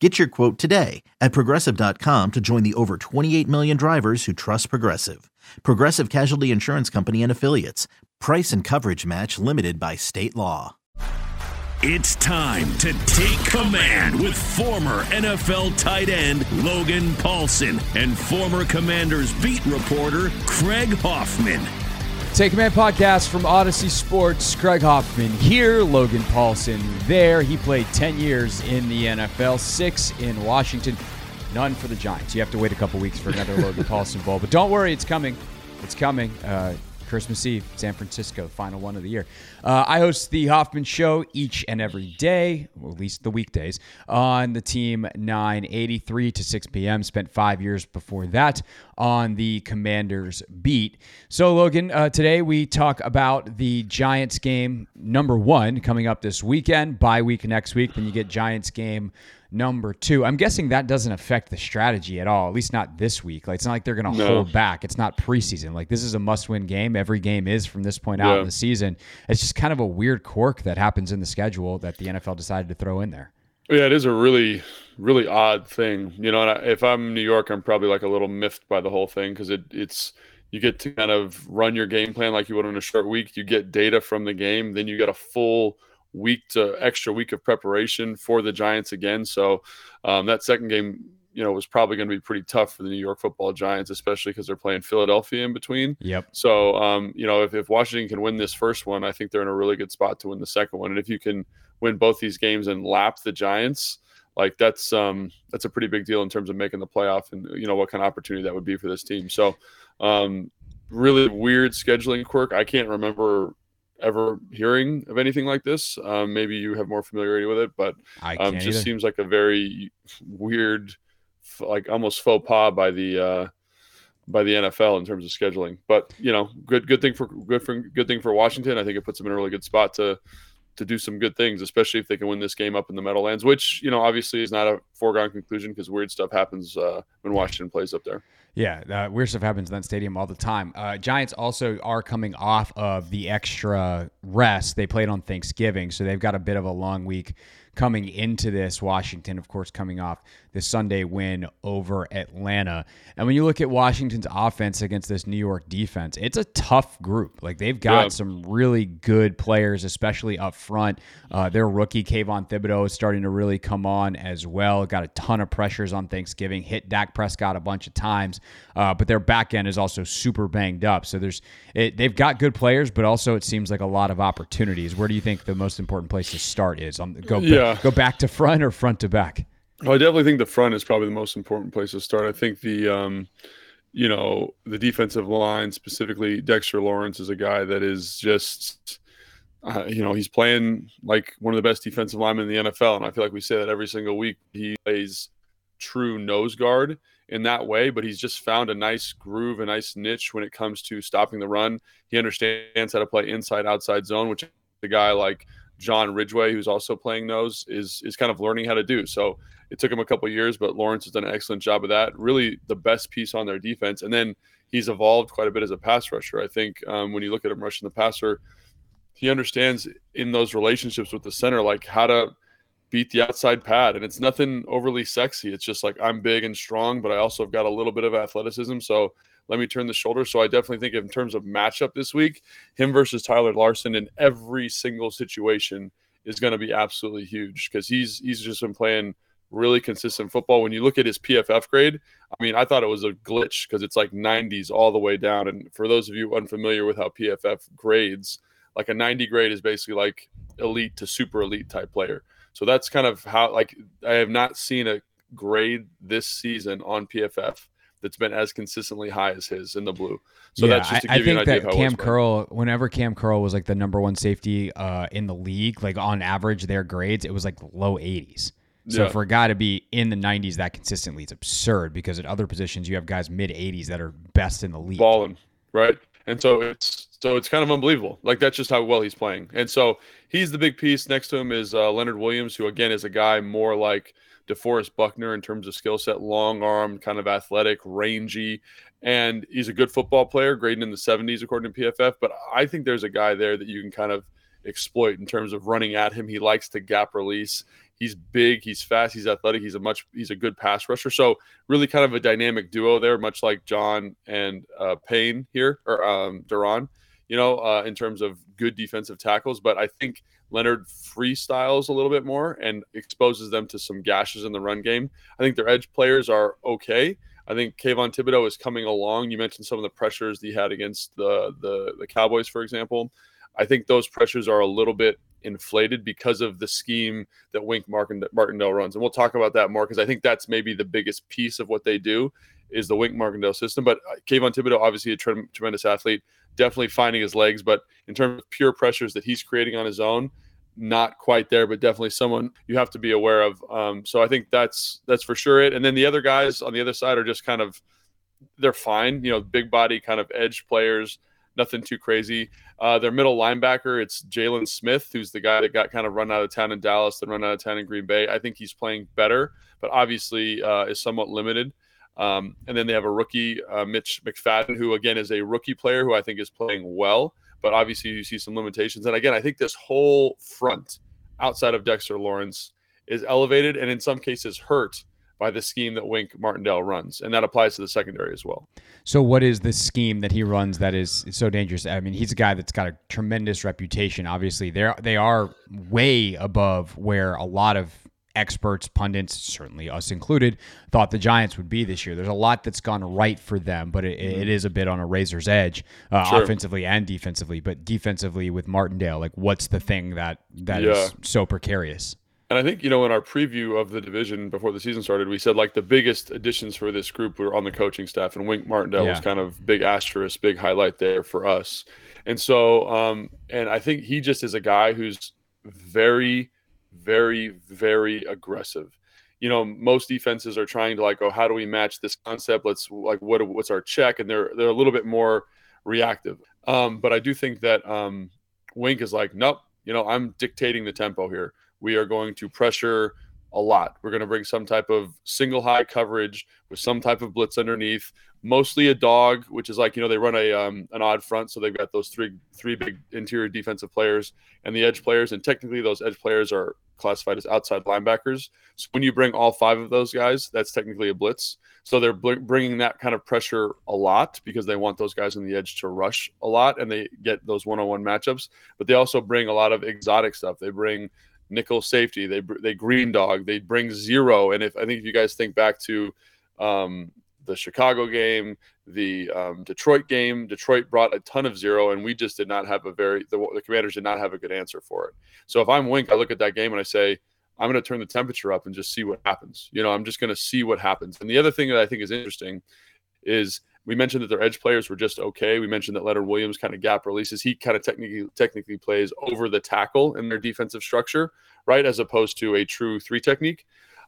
Get your quote today at progressive.com to join the over 28 million drivers who trust Progressive. Progressive Casualty Insurance Company and Affiliates. Price and coverage match limited by state law. It's time to take command with former NFL tight end Logan Paulsen and former Commanders beat reporter Craig Hoffman. Take Command podcast from Audacy Sports. Craig Hoffman here, Logan Paulsen there. He played 10 years in the NFL, six in Washington, none for the Giants. You have to wait a couple weeks for another Logan Paulsen Bowl, but don't worry, it's coming. It's coming. Uh, Christmas Eve, San Francisco, final one of the year. Uh, I host the Hoffman Show each and every day, or at least the weekdays, on the team 983 to 6 p.m. Spent five years before that on the Commanders beat. So, Logan, uh, today we talk about the Giants game number one coming up this weekend, bye week next week. Then you get Giants game number two. I'm guessing that doesn't affect the strategy at all, at least not this week. Like it's not like they're going to no. hold back. It's not preseason. Like this is a must-win game. Every game is from this point out in the season. It's just kind of a weird quirk that happens in the schedule that the NFL decided to throw in there. Yeah, it is a really, really odd thing. You know, and if I'm New York, I'm probably like a little miffed by the whole thing because it, it's you get to kind of run your game plan like you would in a short week. You get data from the game, then you get a full week to extra week of preparation for the Giants again. So um, that second game, you know, was probably going to be pretty tough for the New York Football Giants, especially because they're playing Philadelphia in between. Yep. So um, you know, if, if Washington can win this first one, I think they're in a really good spot to win the second one. And if you can win both these games and lap the Giants, like that's um that's a pretty big deal in terms of making the playoff and you know what kind of opportunity that would be for this team. So um really weird scheduling quirk. I can't remember ever hearing of anything like this. Um, maybe you have more familiarity with it, but um, just either. seems like a very weird, like almost faux pas by the uh, by the NFL in terms of scheduling. But you know, good good thing for good for good thing for Washington. I think it puts them in a really good spot to to do some good things, especially if they can win this game up in the Meadowlands, which you know obviously is not a foregone conclusion because weird stuff happens uh, when Washington plays up there. Yeah, uh, weird stuff happens in that stadium all the time. Uh, Giants also are coming off of the extra rest they played on Thanksgiving, so they've got a bit of a long week coming into this. Washington, of course, coming off the Sunday win over Atlanta. And when you look at Washington's offense against this New York defense, it's a tough group. Like they've got yeah. some really good players, especially up front. Uh, their rookie Kayvon Thibodeaux is starting to really come on as well. Got a ton of pressures on Thanksgiving. Hit Dak Prescott a bunch of times, uh, but their back end is also super banged up. So there's it, they've got good players, but also it seems like a lot of opportunities. Where do you think the most important place to start is? On go yeah. go back to front or front to back? Well, I definitely think the front is probably the most important place to start. I think the, um, you know, the defensive line, specifically Dexter Lawrence, is a guy that is just, uh, you know, he's playing like one of the best defensive linemen in the NFL, and I feel like we say that every single week. He plays true nose guard in that way, but he's just found a nice groove, a nice niche when it comes to stopping the run. He understands how to play inside outside zone, which the guy like John Ridgeway, who's also playing nose, is is kind of learning how to do. So it took him a couple years, but Lawrence has done an excellent job of that. Really, the best piece on their defense, and then he's evolved quite a bit as a pass rusher. I think um, when you look at him rushing the passer, he understands in those relationships with the center, like how to beat the outside pad. And it's nothing overly sexy. It's just like I'm big and strong, but I also have got a little bit of athleticism. So let me turn the shoulder. So I definitely think in terms of matchup this week, him versus Tyler Larsen in every single situation is going to be absolutely huge because he's he's just been playing really consistent football. When you look at his PFF grade, I mean, I thought it was a glitch because it's like 90s all the way down. And for those of you unfamiliar with how PFF grades, like a 90 grade is basically like elite to super elite type player. So that's kind of how like I have not seen a grade this season on PFF that's been as consistently high as his in the blue. So yeah, that's just to I, I give you think an idea that Kam. Curl, whenever Kam Curl was like the number one safety uh, in the league, like on average, their grades it was like low 80s. So Yeah. for a guy to be in the 90s that consistently, it's absurd because at other positions you have guys mid 80s that are best in the league. balling, right? And so it's so it's kind of unbelievable. Like that's just how well he's playing. And so he's the big piece. Next to him is uh, Leonard Williams, who again is a guy more like DeForest Buckner in terms of skill set, long arm, kind of athletic, rangy, and he's a good football player, grading in the 70s according to PFF. But I think there's a guy there that you can kind of exploit in terms of running at him. He likes to gap release. He's big, he's fast, he's athletic, he's a much he's a good pass rusher. So really kind of a dynamic duo there, much like John and uh, Payne here or um, Duran, you know, uh, in terms of good defensive tackles. But I think Leonard freestyles a little bit more and exposes them to some gashes in the run game. I think their edge players are okay. I think Kayvon Thibodeaux is coming along. You mentioned some of the pressures he had against the the, the Cowboys, for example. I think those pressures are a little bit inflated because of the scheme that Wink Martin, Martindale runs. And we'll talk about that more because I think that's maybe the biggest piece of what they do is the Wink Martindale system. But uh, Kayvon Thibodeaux, obviously a tre- tremendous athlete, definitely finding his legs. But in terms of pure pressures that he's creating on his own, not quite there, but definitely someone you have to be aware of. Um, so I think that's that's for sure it. And then the other guys on the other side are just kind of they're fine. You know, big body kind of edge players, nothing too crazy. Uh, their middle linebacker, it's Jaylon Smith, who's the guy that got kind of run out of town in Dallas, then run out of town in Green Bay. I think he's playing better, but obviously uh, is somewhat limited. Um, and then they have a rookie, uh, Mitch McFadden, who again is a rookie player who I think is playing well, but obviously you see some limitations. And again, I think this whole front outside of Dexter Lawrence is elevated and in some cases hurt by the scheme that Wink Martindale runs, and that applies to the secondary as well. So, what is the scheme that he runs that is so dangerous? I mean, he's a guy that's got a tremendous reputation. Obviously, they are they are way above where a lot of experts, pundits, certainly us included, thought the Giants would be this year. There's a lot that's gone right for them, but it, it is a bit on a razor's edge, uh, Sure. offensively and defensively. But defensively with Martindale, like what's the thing that that is Yeah. so precarious? And I think, you know, in our preview of the division before the season started, we said like the biggest additions for this group were on the coaching staff, and Wink Martindale was kind of big asterisk, big highlight there for us. And so, um, and I think he just is a guy who's very, very, very aggressive. You know, most defenses are trying to like, oh, how do we match this concept? Let's like, what what's our check? And they're they're a little bit more reactive. Um, but I do think that um, Wink is like, nope, you know, I'm dictating the tempo here. We are going to pressure a lot. We're going to bring some type of single high coverage with some type of blitz underneath, mostly a dog, which is like you know they run a um, an odd front, so they've got those three three big interior defensive players and the edge players, and technically those edge players are classified as outside linebackers. So when you bring all five of those guys, that's technically a blitz. So they're bl- bringing that kind of pressure a lot because they want those guys on the edge to rush a lot, and they get those one-on-one matchups. But they also bring a lot of exotic stuff. They bring nickel safety. They they green dog. They bring zero. And if I think if you guys think back to um, the Chicago game, the um, Detroit game, Detroit brought a ton of zero, and we just did not have a very the, the Commanders did not have a good answer for it. So if I'm Wink, I look at that game and I say. I'm going to turn the temperature up and just see what happens. You know, I'm just going to see what happens. And the other thing that I think is interesting is we mentioned that their edge players were just okay. We mentioned that Leonard Williams kind of gap releases. He kind of technically technically plays over the tackle in their defensive structure, right, as opposed to a true three technique.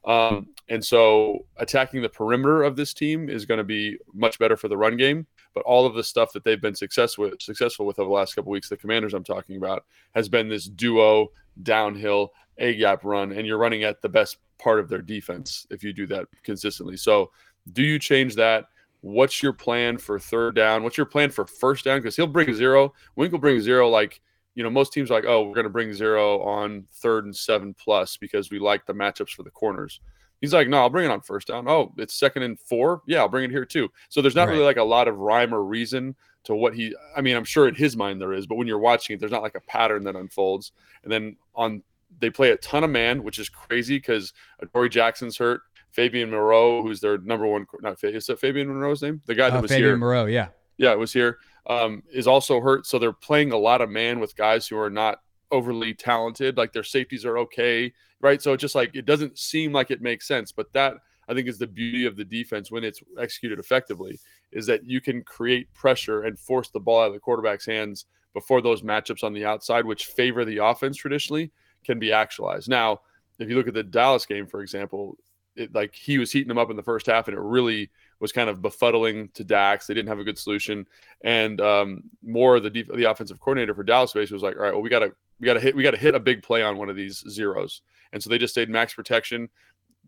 Um, and so attacking the perimeter of this team is going to be much better for the run game. But all of the stuff that they've been success with, successful with over the last couple weeks, the Commanders I'm talking about, has been this duo downhill A gap run, and you're running at the best part of their defense if you do that consistently. So, do you change that? What's your plan for third down? What's your plan for first down? Because he'll bring zero. Wink will bring zero like you know, most teams are like, oh, we're going to bring zero on third and seven plus because we like the matchups for the corners. He's like, no, I'll bring it on first down. Oh, it's second and four. Yeah, I'll bring it here too. So there's not right. really like a lot of rhyme or reason to what he. I mean, I'm sure in his mind there is, but when you're watching it, there's not like a pattern that unfolds. And then on they play a ton of man, which is crazy because Dory Jackson's hurt. Fabian Moreau, who's their number one, not is that Fabian Moreau's name? The guy that uh, was Fabian here. Moreau, yeah, yeah, it was here. Um, is also hurt, so they're playing a lot of man with guys who are not overly talented. Like their safeties are okay, right? So it just like it doesn't seem like it makes sense, but that I think is the beauty of the defense when it's executed effectively is that you can create pressure and force the ball out of the quarterback's hands before those matchups on the outside, which favor the offense traditionally, can be actualized. Now, if you look at the Dallas game, for example, it, like he was heating them up in the first half, and it really was kind of befuddling to Dax. They didn't have a good solution, and um, Moore the def- the offensive coordinator for Dallas base was like, all right, well, we got to we got to hit we got to hit a big play on one of these zeros, and so they just stayed max protection.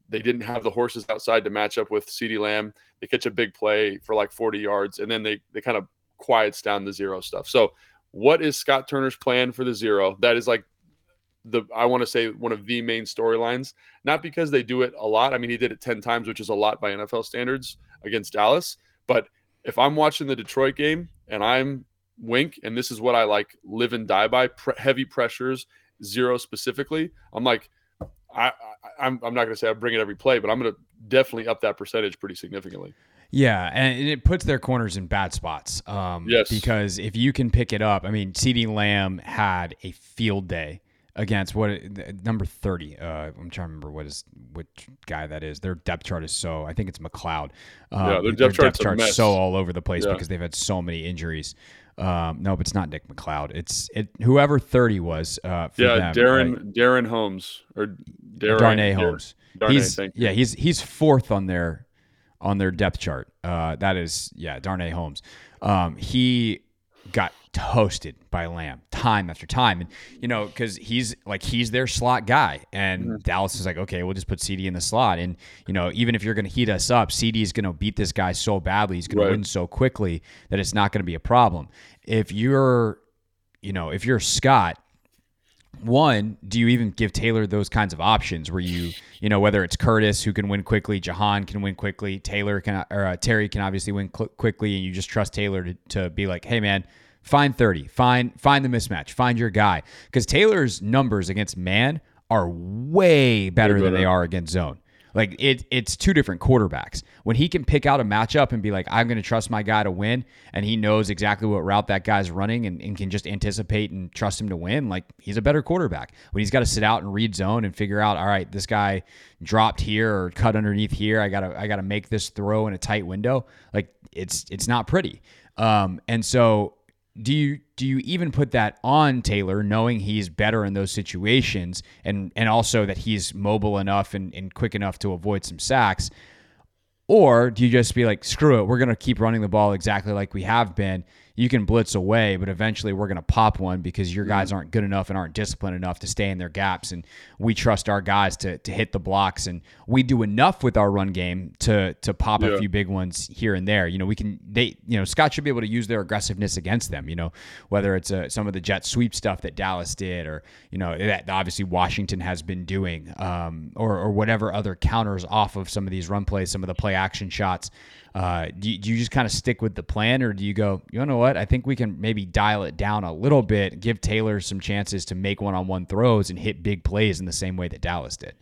They didn't have the horses outside to match up with CeeDee Lamb. They catch a big play for like 40 yards, and then they they kind of quiets down the zero stuff. So, what is Scott Turner's plan for the zero? That is like the I want to say one of the main storylines. Not because they do it a lot. I mean, he did it 10 times, which is a lot by NFL standards against Dallas. But if I'm watching the Detroit game and I'm Wink, and this is what I like live and die by pre- heavy pressures, zero specifically, I'm like, I, I am I'm, I'm not going to say I bring it every play, but I'm going to definitely up that percentage pretty significantly. Yeah, and it puts their corners in bad spots. Um, yes. Because if you can pick it up, I mean, CeeDee Lamb had a field day against what number 30 uh, i'm trying to remember what is which guy that is their depth chart is so i think it's McCloud um, yeah their depth, their depth chart's so all over the place yeah. because they've had so many injuries um, no, but it's not Nick McCloud It's it whoever thirty was. Uh, yeah, them, Darren right? Darren Holmes or Darren, Darnay Holmes. Darnay, he's yeah he's he's fourth on their on their depth chart. Uh, that is yeah Darnay Holmes. Um, he got toasted by Lamb time after time. And, you know, because he's like, he's their slot guy. And mm-hmm. Dallas is like, okay, we'll just put CeeDee in the slot. And, you know, even if you're going to heat us up, CeeDee is going to beat this guy so badly. He's going right. to win so quickly that it's not going to be a problem. If you're, you know, if you're Scott, one, do you even give Taylor those kinds of options where you, you know, whether it's Curtis who can win quickly, Jahan can win quickly, Taylor can, or uh, Terry can obviously win cl- quickly, and you just trust Taylor to, to be like, hey, man, Find 30. Find find the mismatch. Find your guy. Because Taylor's numbers against man are way better than they are against zone. Like it, it's two different quarterbacks. When he can pick out a matchup and be like, I'm going to trust my guy to win, and he knows exactly what route that guy's running and, and, can just anticipate and trust him to win, like he's a better quarterback. When he's got to sit out and read zone and figure out, all right, this guy dropped here or cut underneath here. I gotta I gotta make this throw in a tight window. Like it's it's not pretty. Um, and so do you do you even put that on Taylor, knowing he's better in those situations, and and also that he's mobile enough and, and quick enough to avoid some sacks? Or do you just be like, screw it, we're gonna keep running the ball exactly like we have been, you can blitz away, but eventually we're going to pop one because your guys aren't good enough and aren't disciplined enough to stay in their gaps. And we trust our guys to, to hit the blocks. And we do enough with our run game to to pop yeah. a few big ones here and there. You know, we can, they, you know, Scott should be able to use their aggressiveness against them, you know, whether it's uh, some of the jet sweep stuff that Dallas did or, you know, that obviously Washington has been doing um, or, or whatever other counters off of some of these run plays, some of the play action shots. Uh, do, you, do you just kind of stick with the plan, or do you go, you know what? I think we can maybe dial it down a little bit, give Taylor some chances to make one on one throws and hit big plays in the same way that Dallas did?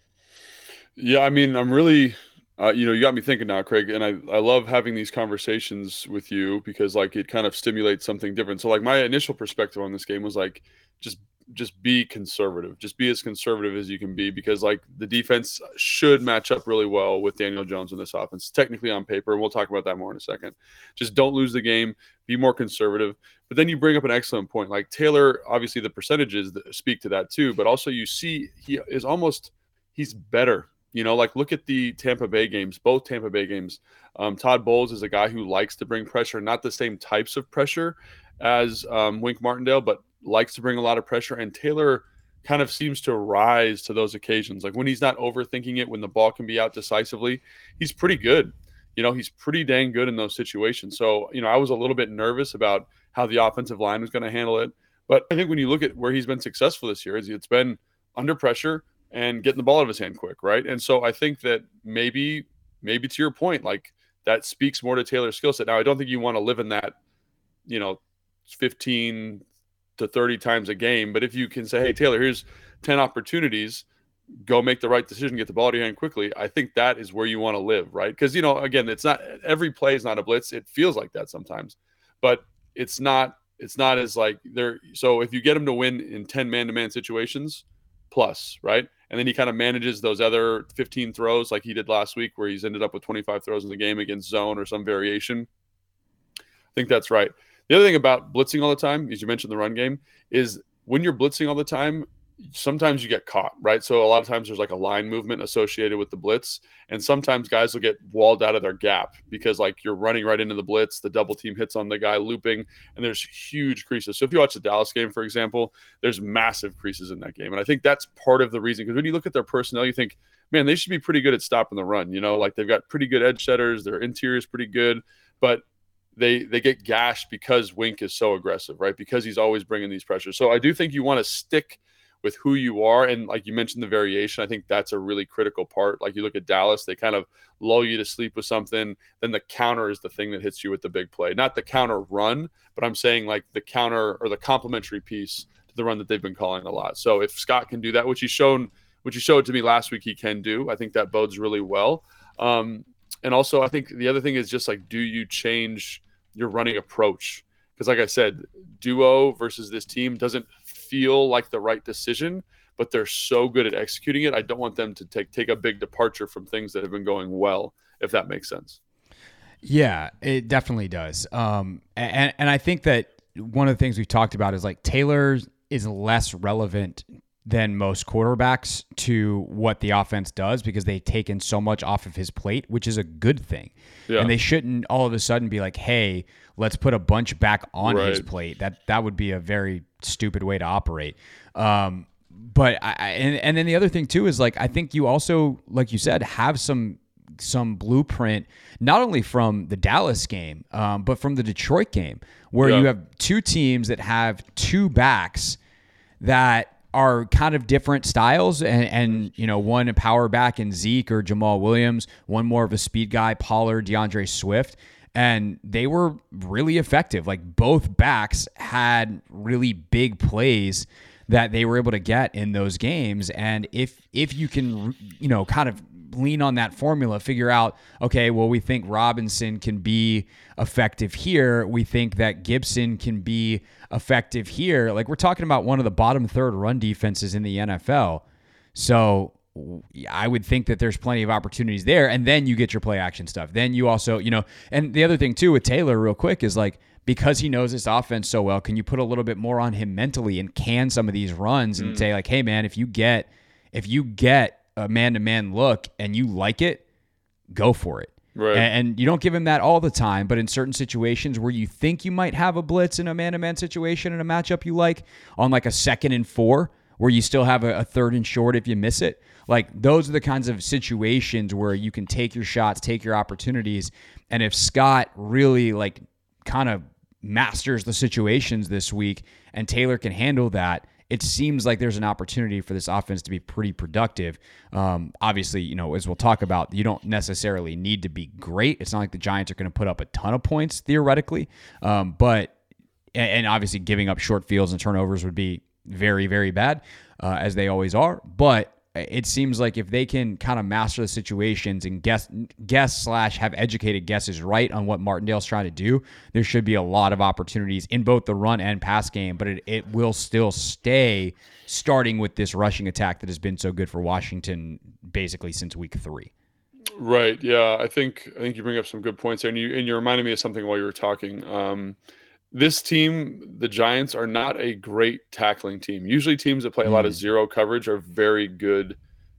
Yeah, I mean, I'm really, uh, you know, you got me thinking now, Craig, and I, I love having these conversations with you because like it kind of stimulates something different. So like my initial perspective on this game was like just just be conservative. Just be as conservative as you can be because like the defense should match up really well with Daniel Jones in this offense. Technically on paper, and we'll talk about that more in a second. Just don't lose the game. Be more conservative. But then you bring up an excellent point. Like Taylor, obviously the percentages speak to that too. But also you see he is almost he's better. You know, like look at the Tampa Bay games, both Tampa Bay games. Um, Todd Bowles is a guy who likes to bring pressure, not the same types of pressure as um, Wink Martindale, but likes to bring a lot of pressure, and Taylor kind of seems to rise to those occasions. Like when he's not overthinking it, when the ball can be out decisively, he's pretty good. You know, he's pretty dang good in those situations. So, you know, I was a little bit nervous about how the offensive line was going to handle it. But I think when you look at where he's been successful this year, is it's been under pressure and getting the ball out of his hand quick, right? And so I think that maybe, maybe to your point, like that speaks more to Taylor's skill set. Now, I don't think you want to live in that, you know, 15 to 30 times a game. But if you can say, hey, Taylor, here's 10 opportunities, go make the right decision, get the ball to your hand quickly, I think that is where you want to live, right? Because, you know, again, it's not every play is not a blitz. It feels like that sometimes, but it's not. It's not as like there. So if you get him to win in 10 man to man situations, plus, right? And then he kind of manages those other 15 throws like he did last week, where he's ended up with 25 throws in the game against zone or some variation. I think that's right. The other thing about blitzing all the time, as you mentioned the run game, is when you're blitzing all the time, sometimes you get caught, right? So a lot of times there's like a line movement associated with the blitz, and sometimes guys will get walled out of their gap because like you're running right into the blitz, the double team hits on the guy looping, and there's huge creases. So if you watch the Dallas game, for example, there's massive creases in that game, and I think that's part of the reason because when you look at their personnel, you think, man, they should be pretty good at stopping the run. You know, like they've got pretty good edge setters, their interior is pretty good, but they they get gashed because Wink is so aggressive, right? Because he's always bringing these pressures. So I do think you want to stick with who you are, and like you mentioned, the variation. I think that's a really critical part. Like you look at Dallas, they kind of lull you to sleep with something. Then the counter is the thing that hits you with the big play, not the counter run, but I'm saying like the counter or the complementary piece to the run that they've been calling a lot. So if Scott can do that, which he's shown, which he showed to me last week, he can do. I think that bodes really well. Um, and also, I think the other thing is just like, do you change? Your running approach. Because, like I said, duo versus this team doesn't feel like the right decision, but they're so good at executing it. I don't want them to take take a big departure from things that have been going well, if that makes sense. Yeah, it definitely does. Um, and and I think that one of the things we've talked about is like Taylor is less relevant than most quarterbacks to what the offense does because they've taken so much off of his plate, which is a good thing. Yeah. And they shouldn't all of a sudden be like, "Hey, let's put a bunch back on right. his plate." That that would be a very stupid way to operate. Um, but I and and then the other thing too is like I think you also like you said have some some blueprint not only from the Dallas game um, but from the Detroit game where yeah. you have two teams that have two backs that are kind of different styles and, and you know one a power back in Zeke or Jamaal Williams, one more of a speed guy, Pollard, D'Andre Swift. And they were really effective. Like both backs had really big plays that they were able to get in those games. And if if you can, you know, kind of lean on that formula, figure out, okay, well, we think Robinson can be effective here. We think that Gibson can be effective here. Like we're talking about one of the bottom third run defenses in the NFL. So I would think that there's plenty of opportunities there. And then you get your play action stuff. Then you also, you know, and the other thing too with Taylor, real quick, is like, because he knows this offense so well, can you put a little bit more on him mentally and can some of these runs and mm. say like, hey man, if you get if you get a man to man look and you like it, go for it. Right. And, you don't give him that all the time, but in certain situations where you think you might have a blitz in a man to man situation in a matchup you like, on like a second and four, where you still have a, a third and short if you miss it, like those are the kinds of situations where you can take your shots, take your opportunities. And if Scott really like kind of masters the situations this week and Taylor can handle that, it seems like there's an opportunity for this offense to be pretty productive. Um, obviously, you know, as we'll talk about, you don't necessarily need to be great. It's not like the Giants are going to put up a ton of points theoretically, um, but and obviously giving up short fields and turnovers would be very very bad, uh, as they always are. But it seems like if they can kind of master the situations and guess guess slash have educated guesses right on what Martindale's trying to do, there should be a lot of opportunities in both the run and pass game. But it, it will still stay starting with this rushing attack that has been so good for Washington basically since week three. Right. Yeah. I think I think you bring up some good points there, and you and you reminded me of something while you were talking. Um, this team, the Giants, are not a great tackling team. Usually, teams that play a lot of mm. zero coverage are very good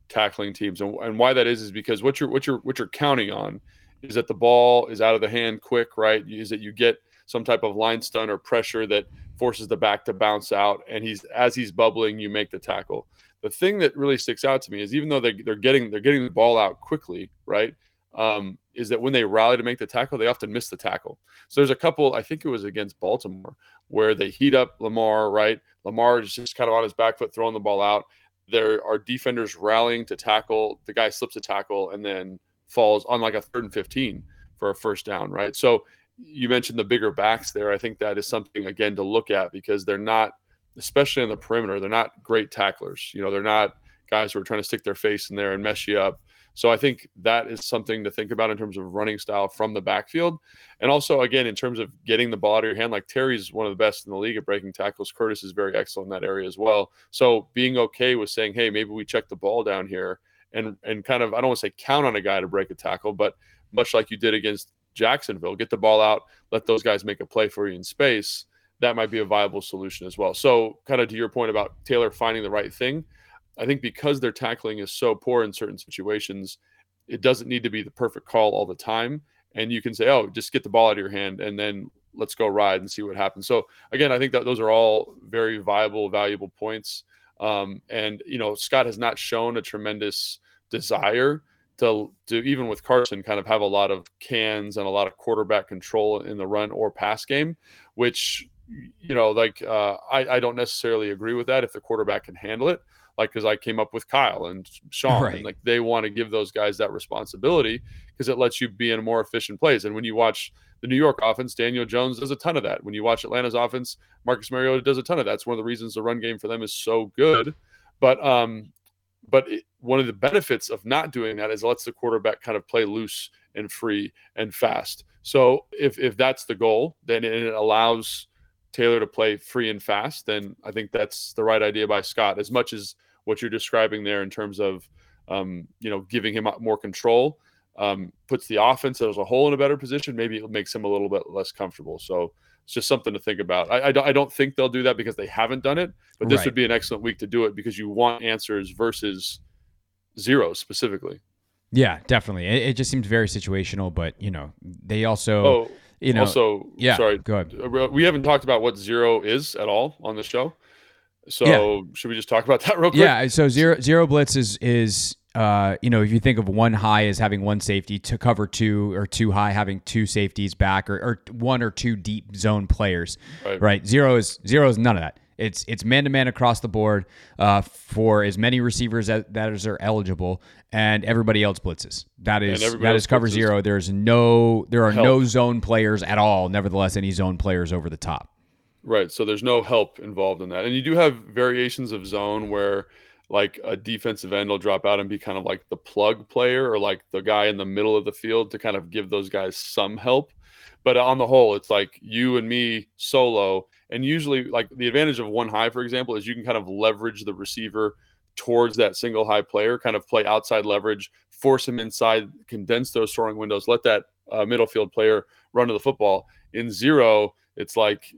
tackling teams, and, and why that is is because what you're what you're what you're counting on is that the ball is out of the hand quick, right? Is that you get some type of line stun or pressure that forces the back to bounce out, and he's as he's bubbling, you make the tackle. The thing that really sticks out to me is even though they, they're getting they're getting the ball out quickly, right? Um, is that when they rally to make the tackle, they often miss the tackle. So there's a couple, I think it was against Baltimore, where they heat up Lamar, right? Lamar is just kind of on his back foot throwing the ball out. There are defenders rallying to tackle. The guy slips a tackle and then falls on like a third and 15 for a first down, right? So you mentioned the bigger backs there. I think that is something, again, to look at because they're not, especially on the perimeter, they're not great tacklers. You know, they're not guys who are trying to stick their face in there and mess you up. So I think that is something to think about in terms of running style from the backfield. And also, again, in terms of getting the ball out of your hand, like Terry's one of the best in the league at breaking tackles. Curtis is very excellent in that area as well. So being okay with saying, hey, maybe we check the ball down here and and kind of I don't want to say count on a guy to break a tackle, but much like you did against Jacksonville, get the ball out, let those guys make a play for you in space. That might be a viable solution as well. So, kind of to your point about Taylor finding the right thing, I think because their tackling is so poor in certain situations, it doesn't need to be the perfect call all the time. And you can say, oh, just get the ball out of your hand and then let's go ride and see what happens. So again, I think that those are all very viable, valuable points. Um, and you know, Scott has not shown a tremendous desire to to even with Carson kind of have a lot of cans and a lot of quarterback control in the run or pass game, which you know, like uh, I, I don't necessarily agree with that if the quarterback can handle it like because I came up with Kyle and Sean, right. and like they want to give those guys that responsibility because it lets you be in a more efficient plays. And when you watch the New York offense, Daniel Jones does a ton of that. When you watch Atlanta's offense, Marcus Mariota does a ton of that. It's one of the reasons the run game for them is so good. But um, but it, one of the benefits of not doing that is it lets the quarterback kind of play loose and free and fast. So if if that's the goal, then it allows Taylor to play free and fast. Then I think that's the right idea by Scott. As much as what you're describing there in terms of um, you know giving him more control um, puts the offense as a whole in a better position. Maybe it makes him a little bit less comfortable. So it's just something to think about. I, I, don't, I don't think they'll do that because they haven't done it, but this right. would be an excellent week to do it because you want answers versus zero specifically. Yeah, definitely. It, it just seems very situational, but you know, they also. Oh, you know, also, yeah. Sorry, go ahead. Uh, we haven't talked about what zero is at all on the show. So yeah. should we just talk about that real quick? Yeah. So zero zero blitz is is uh, you know if you think of one high as having one safety to cover two or two high having two safeties back or, or one or two deep zone players. Right. right. Zero is zero is none of that. It's it's man to man across the board uh, for as many receivers as, that are eligible, and everybody else blitzes. That is that is cover blitzes. zero. There's no there are Help. no zone players at all. Nevertheless, any zone players over the top. Right. So there's no help involved in that. And you do have variations of zone where like a defensive end will drop out and be kind of like the plug player or like the guy in the middle of the field to kind of give those guys some help. But on the whole, it's like you and me solo. And usually, like the advantage of one high, for example, is you can kind of leverage the receiver towards that single high player, kind of play outside leverage, force him inside, condense those throwing windows, let that uh, middle field player run to the football. In zero, it's like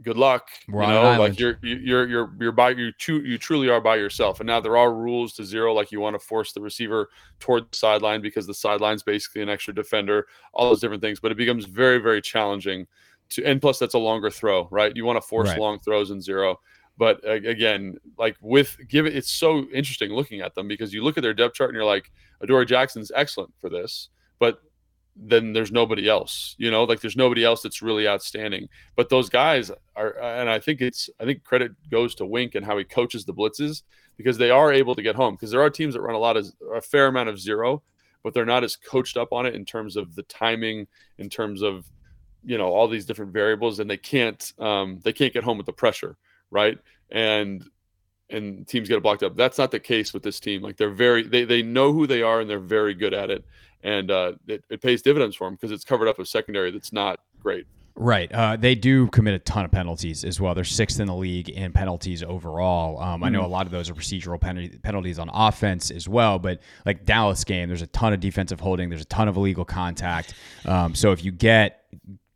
good luck. We're you know, like you're you're you're you're by you tru- you truly are by yourself. And now there are rules to zero, like you want to force the receiver toward the sideline because the sideline's basically an extra defender, all those different things. But it becomes very, very challenging to and plus that's a longer throw, right? You want to force right. long throws in zero. But uh, again, like with give it, it's so interesting looking at them because you look at their depth chart and you're like, Adoree Jackson's excellent for this, but then there's nobody else you know like there's nobody else that's really outstanding. But those guys are and i think it's i think credit goes to wink and how he coaches the blitzes because they are able to get home because there are teams that run a lot of a fair amount of zero but they're not as coached up on it in terms of the timing in terms of you know all these different variables and they can't um they can't get home with the pressure right? And and teams get blocked up. That's not the case with this team. Like they're very they, they know who they are and they're very good at it and uh, it, it pays dividends for them because it's covered up a secondary that's not great. Right. Uh, they do commit a ton of penalties as well. They're sixth in the league in penalties overall. Um, mm-hmm. I know mm-hmm. a lot of those are procedural pen- penalties on offense as well, but like Dallas game, there's a ton of defensive holding. There's a ton of illegal contact. Um, so if you get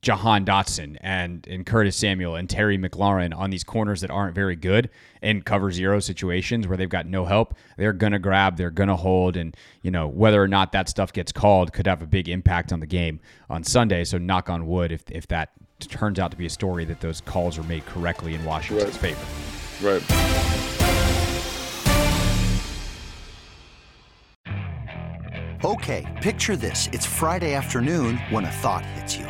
Jahan Dotson and, and Curtis Samuel and Terry McLaurin on these corners that aren't very good in cover zero situations where they've got no help, they're gonna grab, they're gonna hold, and you know whether or not that stuff gets called could have a big impact on the game on Sunday. So knock on wood if if that turns out to be a story that those calls are made correctly in Washington's right. favor. Right. Okay, picture this. It's Friday afternoon when a thought hits you.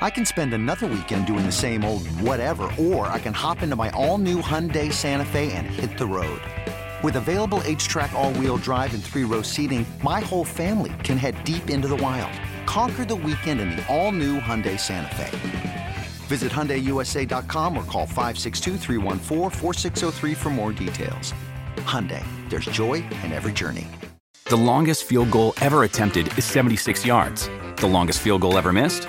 I can spend another weekend doing the same old whatever, or I can hop into my all-new Hyundai Santa Fe and hit the road. With available H-Track all-wheel drive and three-row seating, my whole family can head deep into the wild. Conquer the weekend in the all-new Hyundai Santa Fe. Visit HyundaiUSA.com or call 562 for more details. Hyundai, there's joy in every journey. The longest field goal ever attempted is 76 yards. The longest field goal ever missed?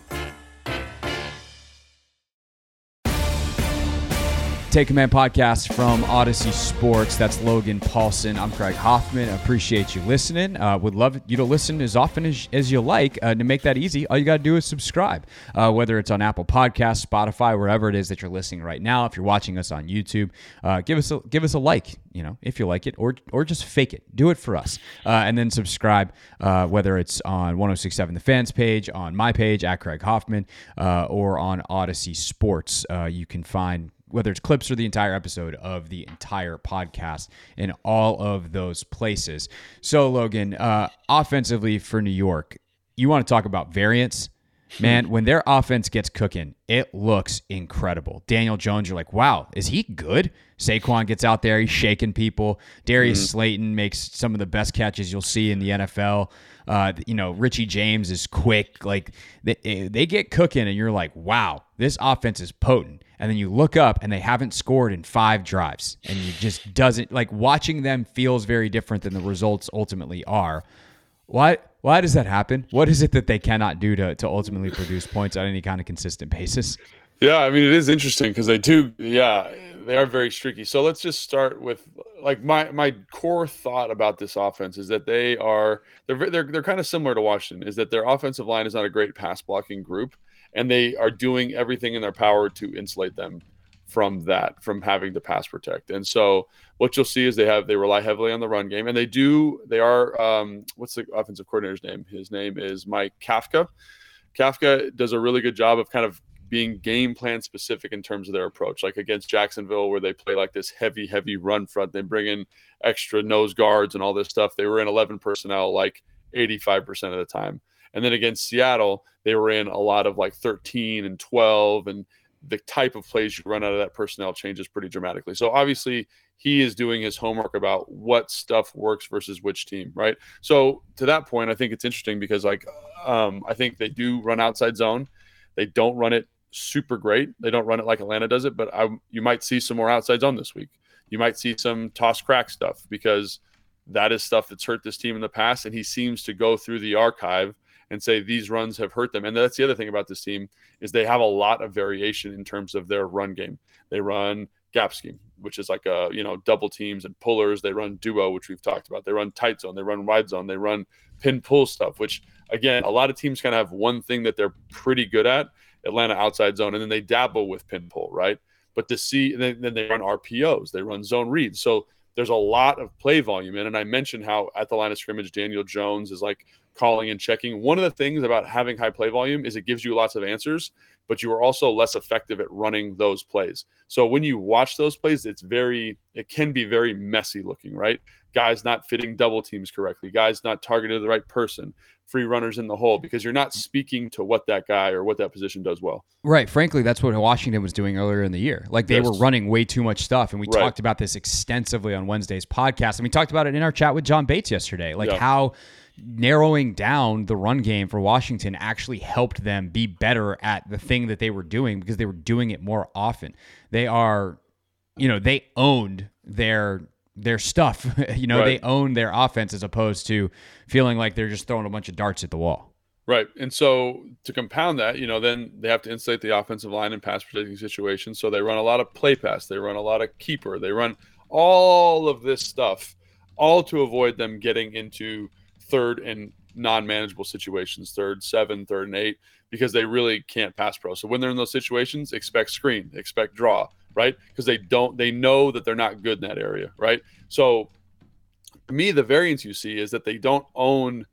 Take Command podcast from Audacy Sports. That's Logan Paulsen. I'm Craig Hoffman. Appreciate you listening. Uh, would love you to listen as often as, as you like. Uh, to make that easy, all you got to do is subscribe. Uh, whether it's on Apple Podcasts, Spotify, wherever it is that you're listening right now. If you're watching us on YouTube, uh, give us a give us a like. You know, if you like it, or or just fake it. Do it for us, uh, and then subscribe. Uh, whether it's on 106.7 The Fans page, on my page at Craig Hoffman, or on Audacy Sports, you can find whether it's clips or the entire episode of the entire podcast in all of those places. So, Logan, uh, offensively for New York, you want to talk about variance? Man, when their offense gets cooking, it looks incredible. Daniel Jones, you're like, wow, is he good? Saquon gets out there, he's shaking people. Darius mm-hmm. Slayton makes some of the best catches you'll see in the NFL. Uh, you know, Richie James is quick. Like they, they get cooking, and you're like, wow, this offense is potent and then you look up and they haven't scored in five drives. And you just doesn't like watching them feels very different than the results ultimately are. Why why does that happen? What is it that they cannot do to, to ultimately produce points on any kind of consistent basis? Yeah i mean it is interesting because they do yeah they are very streaky. So let's just start with like my my core thought about this offense is that they are they're they're, they're kind of similar to washington is that their offensive line is not a great pass blocking group and they are doing everything in their power to insulate them from that, from having to pass protect. And so what you'll see is they have they rely heavily on the run game, and they do. They are um, what's the offensive coordinator's name? His name is Mike Kafka. Kafka does a really good job of kind of being game plan specific in terms of their approach. Like against Jacksonville, where they play like this heavy, heavy run front, they bring in extra nose guards and all this stuff. They were in 11 personnel like 85% of the time. And then against Seattle, they were in a lot of like 13 and 12 and the type of plays you run out of that personnel changes pretty dramatically. So obviously he is doing his homework about what stuff works versus which team, right? So to that point, I think it's interesting because like um, I think they do run outside zone. They don't run it super great. They don't run it like Atlanta does it, but I, you might see some more outside zone this week. You might see some toss crack stuff because that is stuff that's hurt this team in the past, and he seems to go through the archive and say these runs have hurt them. And that's the other thing about this team is they have a lot of variation in terms of their run game. They run gap scheme, which is like a you know double teams and pullers. They run duo, which we've talked about. They run tight zone. They run wide zone. They run pin pull stuff, which again a lot of teams kind of have one thing that they're pretty good at. Atlanta outside zone, and then they dabble with pin pull, right? But to see, then, then they run RPOs, they run zone reads. So there's a lot of play volume in. And I mentioned how at the line of scrimmage, Daniel Jones is like calling and checking. One of the things about having high play volume is it gives you lots of answers, but you are also less effective at running those plays. So when you watch those plays, it's very, it can be very messy looking, right? Guys not fitting double teams correctly, guys not targeting the right person, free runners in the hole because you're not speaking to what that guy or what that position does well. Right. Frankly, that's what Washington was doing earlier in the year. Like they yes. were running way too much stuff. And we right. talked about this extensively on Wednesday's podcast. And we talked about it in our chat with John Bates yesterday. Like yeah. how narrowing down the run game for Washington actually helped them be better at the thing that they were doing because they were doing it more often. They are, you know, they owned their their stuff. you know, right. they own their offense as opposed to feeling like they're just throwing a bunch of darts at the wall. Right. And so to compound that, you know, then they have to insulate the offensive line in pass protecting situations. So they run a lot of play pass, they run a lot of keeper, they run all of this stuff, all to avoid them getting into third and non-manageable situations, third, seven, third, and eight, because they really can't pass pro. So when they're in those situations, expect screen, expect draw, right? Because they don't, they know that they're not good in that area, right? So to me, the variance you see is that they don't own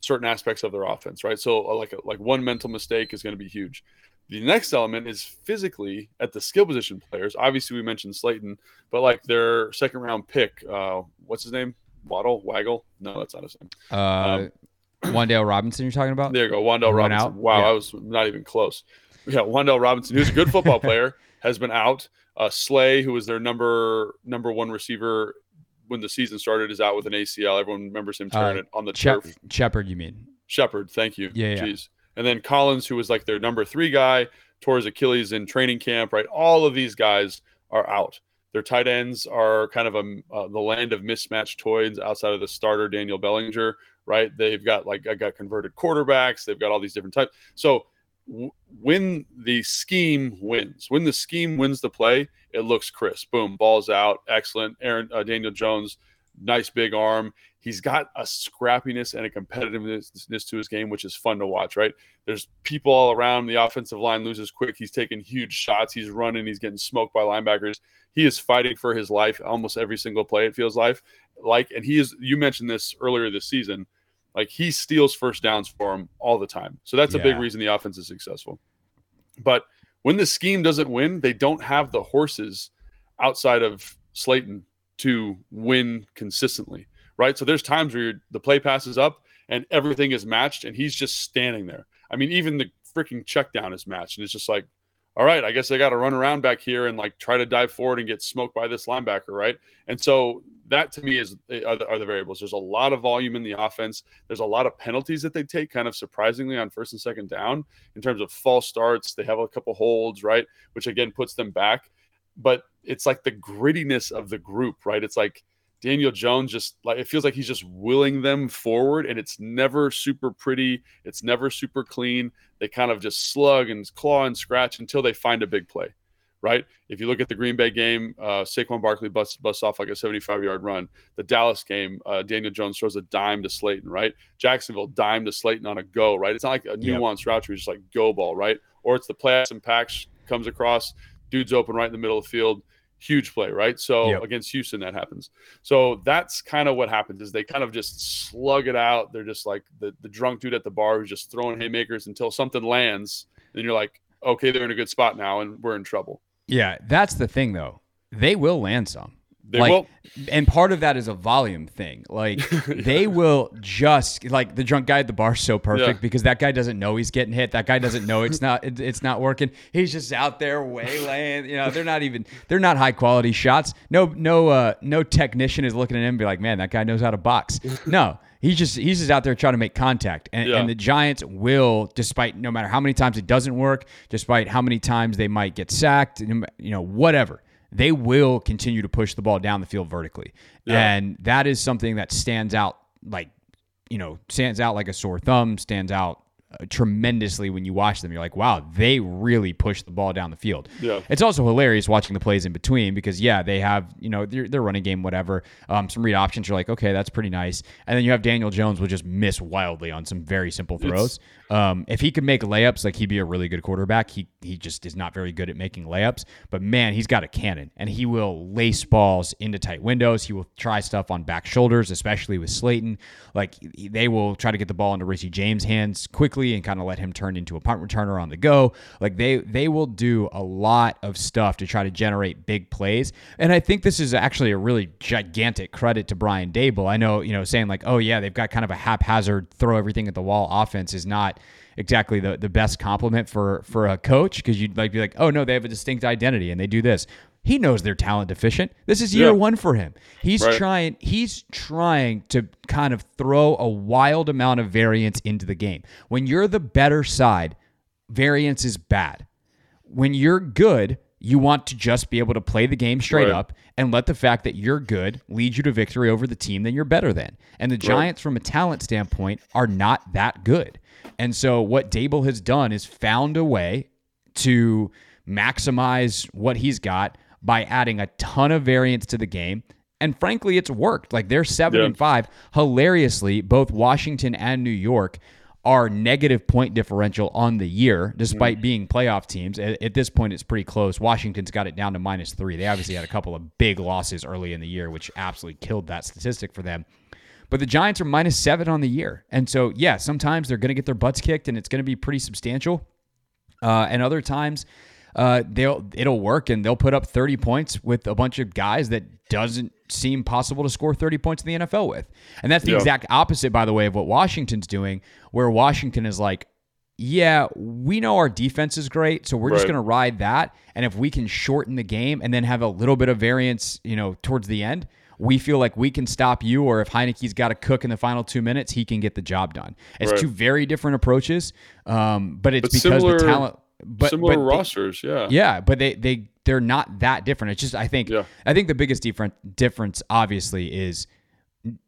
certain aspects of their offense, right? So uh, like like one mental mistake is going to be huge. The next element is physically at the skill position players. Obviously, we mentioned Slayton, but like their second round pick, uh, what's his name? Waddle, Waggle? No, that's not his name. Uh, um, Wan'Dale Robinson, you're talking about? There you go, Wan'Dale Robinson. Out? Wow, yeah. I was not even close. Yeah, Wan'Dale Robinson, who's a good football player, has been out. Uh, Slay, who was their number number one receiver when the season started, is out with an ACL. Everyone remembers him tearing uh, it on the turf. Shepard, you mean? Shepard, thank you. Yeah, Jeez. And then Collins, who was like their number three guy, tore his Achilles in training camp. Right, all of these guys are out. Their tight ends are kind of a uh, the land of mismatched toys outside of the starter Daniel Bellinger. Right, they've got like I got converted quarterbacks. They've got all these different types. So w- when the scheme wins, when the scheme wins the play, it looks crisp. Boom, balls out, excellent. Aaron uh, Daniel Jones, nice big arm. He's got a scrappiness and a competitiveness to his game, which is fun to watch. Right, there's people all around. The offensive line loses quick. He's taking huge shots. He's running. He's getting smoked by linebackers. He is fighting for his life almost every single play. It feels like, like, and he is. You mentioned this earlier this season. Like he steals first downs for him all the time. So that's a big reason the offense is successful. But when the scheme doesn't win, they don't have the horses outside of Slayton to win consistently, right? So there's times where the play passes up and everything is matched, and he's just standing there. I mean, even the freaking check down is matched, and it's just like, all right, I guess I got to run around back here and like try to dive forward and get smoked by this linebacker, right? And so that to me is eh, are the, are the, variables. There's a lot of volume in the offense. There's a lot of penalties that they take, kind of surprisingly on first and second down in terms of false starts. They have a couple holds, right, which again puts them back. But it's like the grittiness of the group, right? It's like Daniel Jones just like it feels like he's just willing them forward, and it's never super pretty. It's never super clean. They kind of just slug and claw and scratch until they find a big play right? If you look at the Green Bay game, uh, Saquon Barkley busts, busts off like a 75 yard run. The Dallas game, uh, Daniel Jones throws a dime to Slayton, right? Jacksonville dime to Slayton on a go, right? It's not like a nuanced yep. route, it's just like go ball, right? Or it's the play action packs comes across, dude's open right in the middle of the field. Huge play, right? So yep. against Houston, that happens. So that's kind of what happens is they kind of just slug it out. They're just like the, the drunk dude at the bar who's just throwing haymakers until something lands. And you're like, okay, they're in a good spot now and we're in trouble. Yeah, that's the thing though. They will land some. They like, will. And part of that is a volume thing. Like yeah. they will just like the drunk guy at the bar so perfect yeah. because that guy doesn't know he's getting hit. That guy doesn't know it's not it, it's not working. He's just out there waylaying. You know, they're not even they're not high quality shots. No no uh no technician is looking at him and be like, man, that guy knows how to box. No. He's just he's just out there trying to make contact, and, yeah. and, the Giants will, despite no matter how many times it doesn't work, despite how many times they might get sacked, you know, whatever, they will continue to push the ball down the field vertically, yeah. and that is something that stands out like you know stands out like a sore thumb, stands out tremendously when you watch them. You're like, wow, they really push the ball down the field. Yeah. It's also hilarious watching the plays in between because yeah, they have you know their, their running game, whatever. Um, some read options. You're like, okay, that's pretty nice. And then you have Daniel Jones will just miss wildly on some very simple throws. Um, if he could make layups, like he'd be a really good quarterback. He he just is not very good at making layups. But man, he's got a cannon, and he will lace balls into tight windows. He will try stuff on back shoulders, especially with Slayton. Like they will try to get the ball into Richie James' hands quickly and kind of let him turn into a punt returner on the go. Like they they will do a lot of stuff to try to generate big plays. And I think this is actually a really gigantic credit to Brian Daboll. I know you know saying like, oh yeah, they've got kind of a haphazard throw everything at the wall offense is not exactly the, the best compliment for for a coach because you'd like be like, oh no, they have a distinct identity and they do this. He knows they're talent deficient. This is year yeah. one for him. He's right. trying. He's trying to kind of throw a wild amount of variance into the game. When you're the better side, variance is bad. When you're good, you want to just be able to play the game straight right. up and let the fact that you're good lead you to victory over the team that you're better than. And the Giants, from a talent standpoint, are not that good. And so what Daboll has done is found a way to maximize what he's got by adding a ton of variance to the game And frankly, it's worked. Like they're seven Yeah. and five. Hilariously, both Washington and New York are negative point differential on the year, despite mm. being playoff teams. At, at this point, it's pretty close. Washington's got it down to minus three. They obviously had a couple of big losses early in the year, which absolutely killed that statistic for them. But the Giants are minus seven on the year. And so, yeah, sometimes they're going to get their butts kicked and it's going to be pretty substantial. Uh, and other times, uh, they'll it'll work and they'll put up 30 points with a bunch of guys that doesn't seem possible to score 30 points in the NFL with. And that's the Yeah. exact opposite, by the way, of what Washington's doing, where Washington is like, yeah, we know our defense is great, so we're just going to ride that. And if we can shorten the game and then have a little bit of variance, you know, towards the end, we feel like we can stop you. Or if Heinicke's got to cook in the final two minutes, he can get the job done. It's Right. two very different approaches, um, but it's But because similar- the talent. But, Similar but they- rosters, yeah. yeah, but they they they're not that different. It's just I think Yeah. I think the biggest different difference obviously is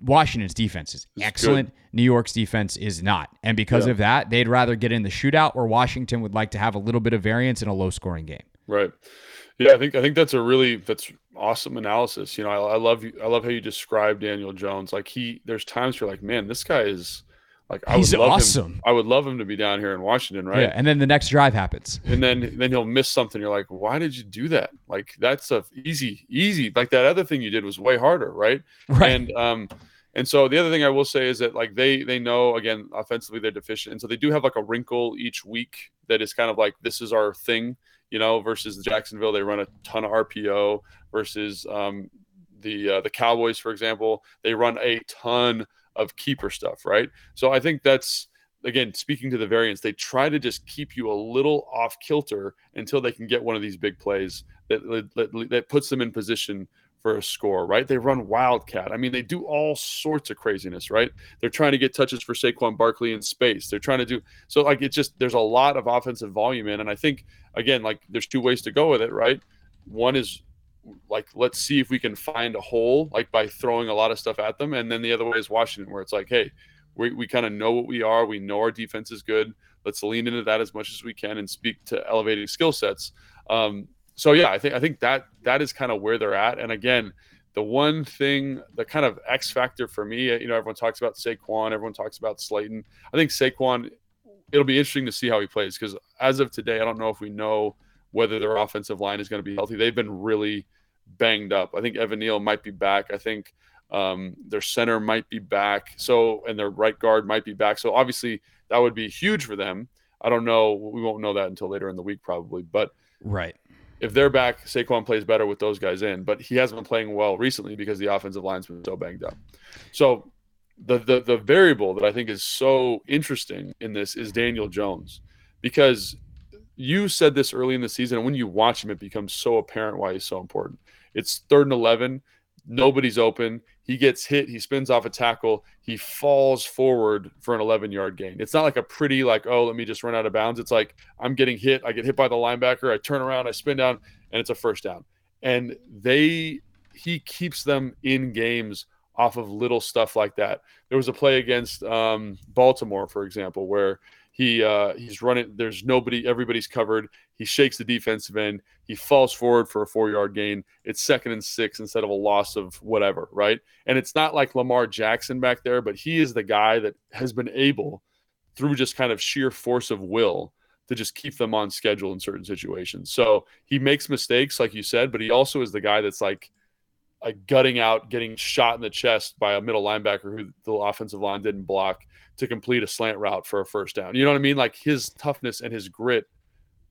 Washington's defense is excellent. New York's defense is not. And because Yeah. of that, they'd rather get in the shootout where Washington would like to have a little bit of variance in a low scoring game. Right. Yeah, I think I think that's a really that's awesome analysis. You know, I, I love you. I love how you describe Daniel Jones. Like he, there's times you're like, man, this guy is like I He's would love awesome. him. I would love him to be down here in Washington, right? Yeah, and then the next drive happens. and then then he'll miss something. You're like, why did you do that? Like that's a easy, easy. Like that other thing you did was way harder, right? Right. And um, and so the other thing I will say is that like they they know again offensively they're deficient, and so they do have like a wrinkle each week that is kind of like this is our thing, you know. Versus Jacksonville, they run a ton of RPO. Versus um, the uh, the Cowboys, for example, they run a ton of keeper stuff, right? So I think that's again speaking to the variance they try to just keep you a little off kilter until they can get one of these big plays that that, that puts them in position for a score right? They run wildcat. I mean they do all sorts of craziness right? They're trying to get touches for Saquon Barkley in space. They're trying to do so like it's just there's a lot of offensive volume in and i think again like there's two ways to go with it right? One is like let's see if we can find a hole like by throwing a lot of stuff at them and then the other way is washington where it's like hey we, we kind of know what we are. We know our defense is good. Let's lean into that as much as we can and speak to elevating skill sets. Um, so yeah, I think I think that that is kind of where they're at. And again, the one thing, the kind of X factor for me, you know, everyone talks about Saquon, everyone talks about Slayton. I think Saquon, it'll be interesting to see how he plays because as of today, I don't know if we know whether their offensive line is going to be healthy. They've been really banged up. I think Evan Neal might be back. I think um, their center might be back. So, and their right guard might be back. So, obviously, that would be huge for them. I don't know. We won't know that until later in the week, probably. But Right. if they're back, Saquon plays better with those guys in. But he hasn't been playing well recently because the offensive line's been so banged up. So, the the the variable that I think is so interesting in this is Daniel Jones because you said this early in the season, and when you watch him, it becomes so apparent why he's so important. It's third and eleven, nobody's open. He gets hit, he spins off a tackle, he falls forward for an 11 yard gain. It's not like a pretty, like, oh, let me just run out of bounds. It's like I'm getting hit, I get hit by the linebacker, I turn around, I spin down, and it's a first down. And they, he keeps them in games off of little stuff like that. There was a play against um, Baltimore, for example, where he uh, he's running. There's nobody. Everybody's covered. He shakes the defensive end. He falls forward for a four yard gain. It's second and six instead of a loss of whatever, right? And it's not like Lamar Jackson back there, but he is the guy that has been able, through just kind of sheer force of will, to just keep them on schedule in certain situations. So he makes mistakes, like you said, but he also is the guy that's like like gutting out, getting shot in the chest by a middle linebacker who the offensive line didn't block to complete a slant route for a first down. You know what I mean? Like his toughness and his grit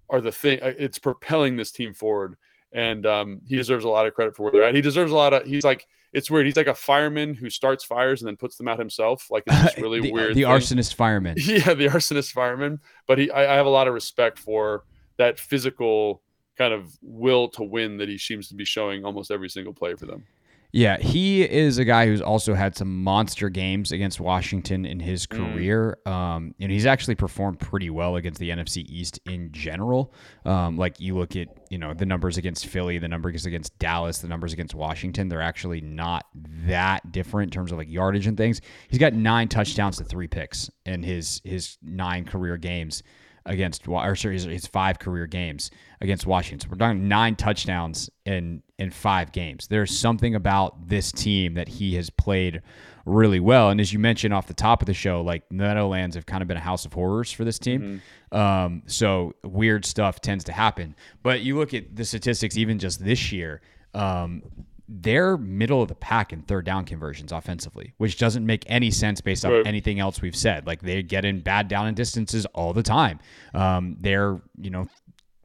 are the thing. uh, It's propelling this team forward, and um, he deserves a lot of credit for where they're at. He deserves a lot of. He's like it's weird. He's like a fireman who starts fires and then puts them out himself. Like it's really the, weird. The thing. arsonist fireman. Yeah, the arsonist fireman. But he, I, I have a lot of respect for that physical kind of will to win that he seems to be showing almost every single play for them. Yeah, he is a guy who's also had some monster games against Washington in his Mm. career. Um, and he's actually performed pretty well against the NFC East in general. Um, like you look at, you know, the numbers against Philly, the numbers against Dallas, the numbers against Washington, they're actually not that different in terms of like yardage and things. He's got nine touchdowns to three picks in his his nine career games. Against or sorry, his five career games against Washington. we're talking nine touchdowns in in five games. There's something about this team that he has played really well. And as you mentioned off the top of the show, like Meadowlands have kind of been a house of horrors for this team. Mm-hmm. Um, so weird stuff tends to happen. But you look at the statistics, even just this year. Um, they're middle of the pack in third down conversions offensively, which doesn't make any sense based on right. anything else we've said. Like they get in bad down and distances all the time. Um, they're, you know,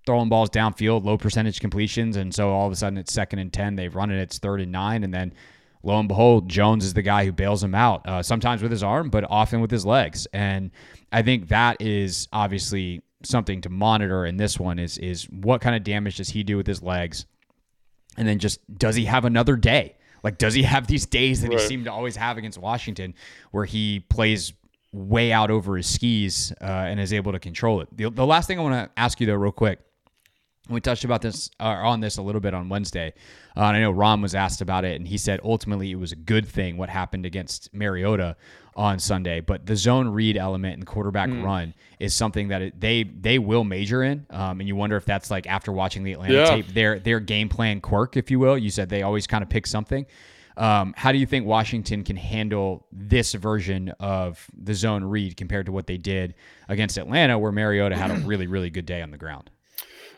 throwing balls downfield, low percentage completions. And so all of a sudden it's second and 10. They've run it, it's third and nine. And then lo and behold, Jones is the guy who bails him out, uh, sometimes with his arm, but often with his legs. And I think that is obviously something to monitor in this one is is what kind of damage does he do with his legs? And then just does he have another day? Like, does he have these days that right. he seemed to always have against Washington where he plays way out over his skis uh, and is able to control it? The, the last thing I want to ask you, though, real quick. We touched about this uh, on this a little bit on Wednesday. Uh, and I know Ron was asked about it, and he said ultimately it was a good thing what happened against Mariota on Sunday. But the zone read element and quarterback mm. run is something that it, they they will major in, um, and you wonder if that's like after watching the Atlanta yeah. tape, their their game plan quirk, if you will. You said they always kind of pick something. Um, how do you think Washington can handle this version of the zone read compared to what they did against Atlanta, where Mariota had a really really good day on the ground?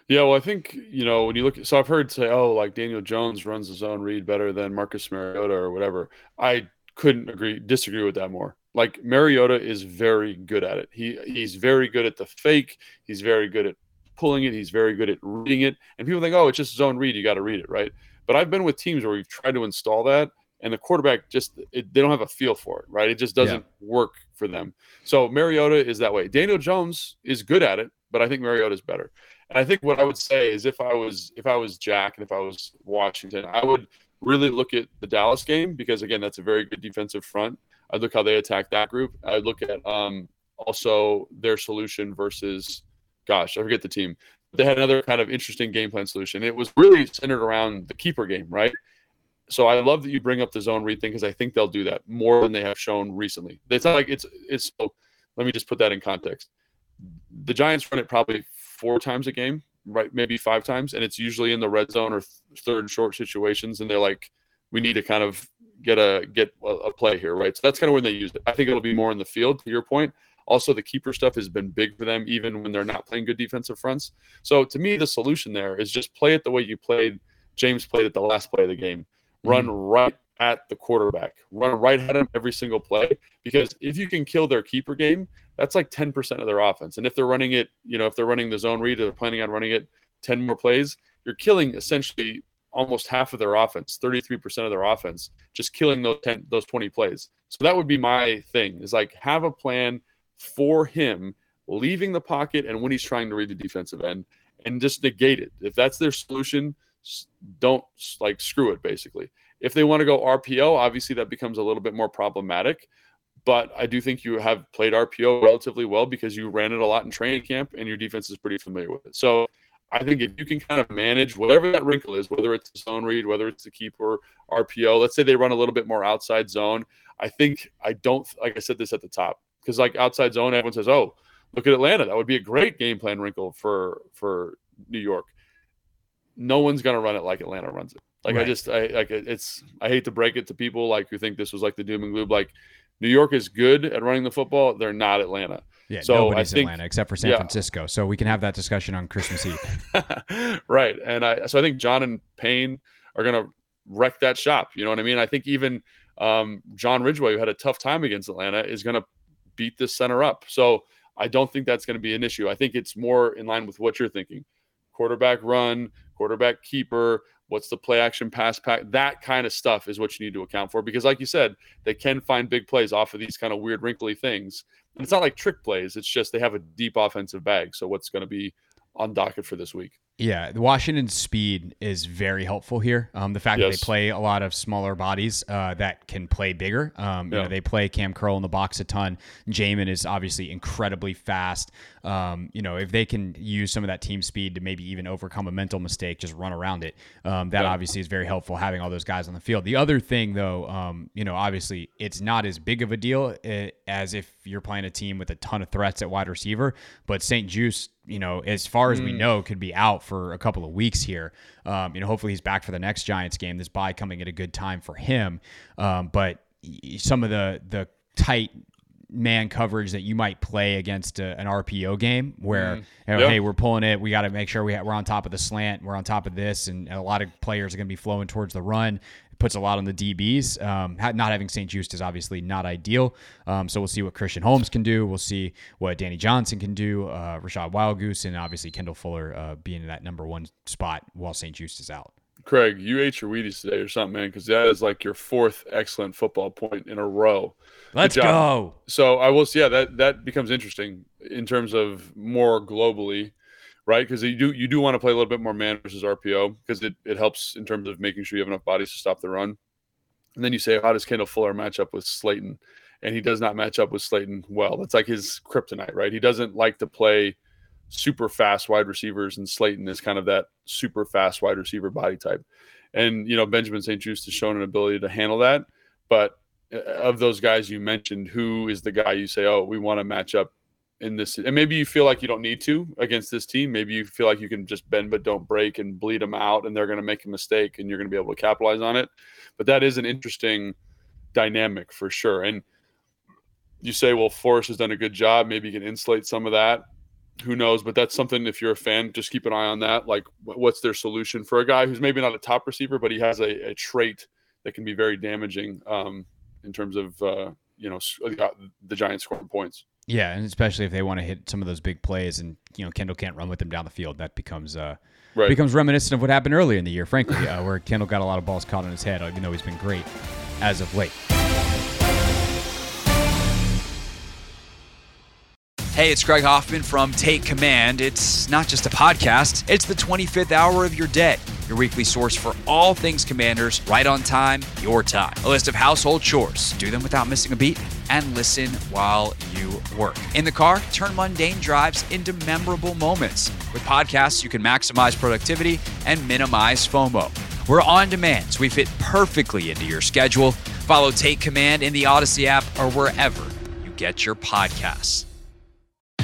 Yeah, well, I think you know when you look. So I've heard say, oh, like Daniel Jones runs the zone read better than Marcus Mariota or whatever. I couldn't agree, disagree with that more. Like Mariota is very good at it. He he's very good at the fake. He's very good at pulling it. He's very good at reading it. And people think, oh, it's just zone read. You got to read it, right? But I've been with teams where we've tried to install that, and the quarterback just it, they don't have a feel for it, right? It just doesn't yeah. work for them. So Mariota is that way. Daniel Jones is good at it, but I think Mariota is better. And I think what I would say is if I was if I was Jack and if I was Washington, I would really look at the Dallas game because again, that's a very good defensive front. I'd look how they attack that group. I'd look at um, also their solution versus, gosh, I forget the team. They had another kind of interesting game plan solution. It was really centered around the keeper game, right? So I love that you bring up the zone read thing because I think they'll do that more than they have shown recently. It's not like it's it's. So let me just put that in context. The Giants run it probably four times a game, right? Maybe five times, and it's usually in the red zone or th- third short situations. And they're like, we need to kind of get a get a, a play here, right? So that's kind of when they use it. I think it'll be more in the field. To your point, also the keeper stuff has been big for them, even when they're not playing good defensive fronts. So to me, the solution there is just play it the way you played. James played it the last play of the game. Run mm-hmm. right at the quarterback. Run right at him every single play. Because if you can kill their keeper game, that's like 10% of their offense. And if they're running it, you know, if they're running the zone read or they're planning on running it 10 more plays, you're killing essentially almost half of their offense, 33% of their offense, just killing those 10, those 20 plays. So that would be my thing is like have a plan for him leaving the pocket and when he's trying to read the defensive end and just negate it. If that's their solution, don't like screw it basically. If they want to go RPO, obviously that becomes a little bit more problematic. But I do think you have played RPO relatively well because you ran it a lot in training camp and your defense is pretty familiar with it. So I think if you can kind of manage whatever that wrinkle is, whether it's a zone read, whether it's the keeper RPO, let's say they run a little bit more outside zone. I think I don't like I said this at the top because like outside zone, everyone says, "Oh, look at Atlanta. That would be a great game plan wrinkle for for New York." No one's gonna run it like Atlanta runs it. Like right. I just I like it's I hate to break it to people like who think this was like the doom and gloom. Like New York is good at running the football. They're not Atlanta. Yeah, so nobody's I think, Atlanta except for San yeah. Francisco. So we can have that discussion on Christmas Eve. right. And I so I think John and Payne are gonna wreck that shop. You know what I mean? I think even um, John Ridgeway, who had a tough time against Atlanta, is gonna beat this center up. So I don't think that's going to be an issue. I think it's more in line with what you're thinking. Quarterback run, quarterback keeper, what's the play action pass pack that kind of stuff is what you need to account for because like you said they can find big plays off of these kind of weird wrinkly things. And it's not like trick plays it's just they have a deep offensive bag. So what's going to be on docket for this week Yeah, the Washington's speed is very helpful here. Um, the fact that they play a lot of smaller bodies uh, that can play bigger. Um, you Yeah. know, they play Kam Curl in the box a ton. Jamin is obviously incredibly fast. Um, you know, if they can use some of that team speed to maybe even overcome a mental mistake, just run around it. Um, that obviously is very helpful having all those guys on the field. The other thing, though, um, you know, obviously it's not as big of a deal uh, as if you're playing a team with a ton of threats at wide receiver. But St-Juste, you know, as far as we know, could be out for a couple of weeks here. Um, you know, hopefully he's back for the next Giants game. This bye coming at a good time for him. Um, but some of the the tight man coverage that you might play against a, an RPO game where you know, Yeah. hey we're pulling it we got to make sure we ha- we're on top of the slant we're on top of this and a lot of players are going to be flowing towards the run puts a lot on the DBs um, not having St-Juste is obviously not ideal um, so we'll see what Christian Holmes can do we'll see what Danny Johnson can do uh, Rachad Wildgoose and obviously Kendall Fuller uh, being in that number one spot while St-Juste is out Craig, you ate your Wheaties today or something, man, because that is like your fourth excellent football point in a row. let's go So I will. See. Yeah, that that becomes interesting in terms of more globally, right? Because you do you do want to play a little bit more man versus RPO because it it helps in terms of making sure you have enough bodies to stop the run. And then you say, how does Kendall Fuller match up with Slayton? And he does not match up with Slayton well. That's like his kryptonite, right? He doesn't like to play super fast wide receivers, and Slayton is kind of that super fast wide receiver body type. And you know, Benjamin St-Juste has shown an ability to handle that. But uh, of those guys you mentioned, who is the guy you say, oh, we want to match up in this? And maybe you feel like you don't need to against this team. Maybe you feel like you can just bend but don't break and bleed them out, and they're going to make a mistake, and you're going to be able to capitalize on it. But that is an interesting dynamic for sure. And you say, well, Forrest has done a good job. Maybe you can insulate some of that. Who knows? But that's something. If you're a fan, just keep an eye on that. Like, what's their solution for a guy who's maybe not a top receiver, but he has a, a trait that can be very damaging um, in terms of uh, you know the Giants scoring points. Yeah, and especially if they want to hit some of those big plays, and you know Kendall can't run with them down the field, that becomes uh, Right. becomes reminiscent of what happened earlier in the year, frankly, uh, where Kendall got a lot of balls caught on his head, even though he's been great as of late. Hey, it's Craig Hoffman from Take Command. It's not just a podcast, it's the 25th hour of your day. Your weekly source for all things commanders, right on time, your time. A list of household chores. Do them without missing a beat and listen while you work. In the car, turn mundane drives into memorable moments. With podcasts, you can maximize productivity and minimize FOMO. We're on demand, so we fit perfectly into your schedule. Follow Take Command in the Audacy app or wherever you get your podcasts.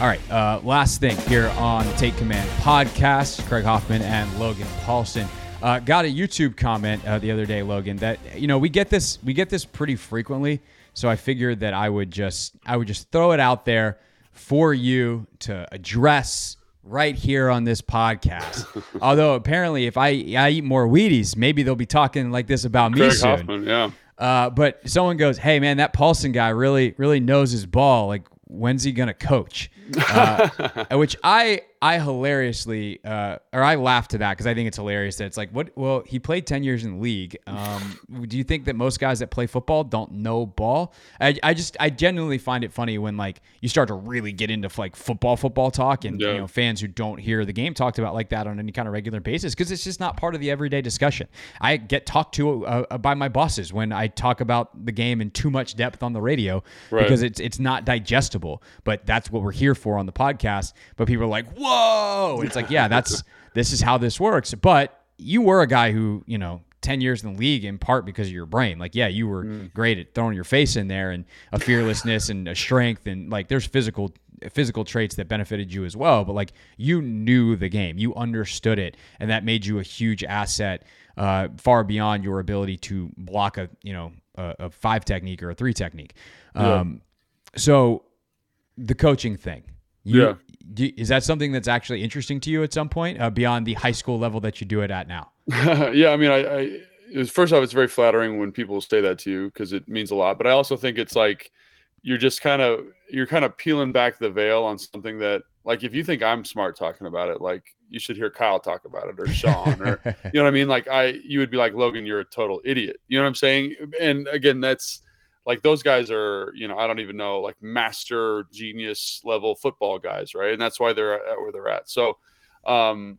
All right, uh, last thing here on the Take Command podcast, Craig Hoffman and Logan Paulsen. Uh, got a YouTube comment uh, the other day, Logan. That you know we get this we get this pretty frequently, so I figured that I would just I would just throw it out there for you to address right here on this podcast. Although apparently, if I I eat more Wheaties, maybe they'll be talking like this about me Craig soon. Hoffman, yeah. Uh, but someone goes, "Hey man, that Paulsen guy really really knows his ball. Like, when's he gonna coach?" Uh, which I I hilariously uh, or I laugh to that because I think it's hilarious that it's like, what? Well, he played ten years in the league. Um, do you think that most guys that play football don't know ball? I, I just I genuinely find it funny when like you start to really get into like football football talk and Yeah. you know fans who don't hear the game talked about like that on any kind of regular basis because it's just not part of the everyday discussion. I get talked to uh, by my bosses when I talk about the game in too much depth on the radio Right. because it's it's not digestible. But that's what we're here for on the podcast. But people are like, "Whoa!" It's like, yeah, that's this is how this works. But you were a guy who you know. 10 years in the league in part because of your brain. Like, yeah, you were great at throwing your face in there and a fearlessness and a strength and like there's physical physical traits that benefited you as well, but like you knew the game, you understood it, and that made you a huge asset, uh, far beyond your ability to block a you know a, a five technique or a three technique. Um, So the coaching thing, you, Yeah. do, is that something that's actually interesting to you at some point uh, beyond the high school level that you do it at now? yeah, I mean, I, I it was first off, it's very flattering when people say that to you because it means a lot. But I also think it's like you're just kind of you're kind of peeling back the veil on something that like if you think I'm smart talking about it, like you should hear Kyle talk about it or Sean or you know what I mean? Like I you would be like Logan, you're a total idiot. You know what I'm saying? And again, that's like those guys are, you know, I don't even know, like master genius level football guys, right? And that's why they're at where they're at. So um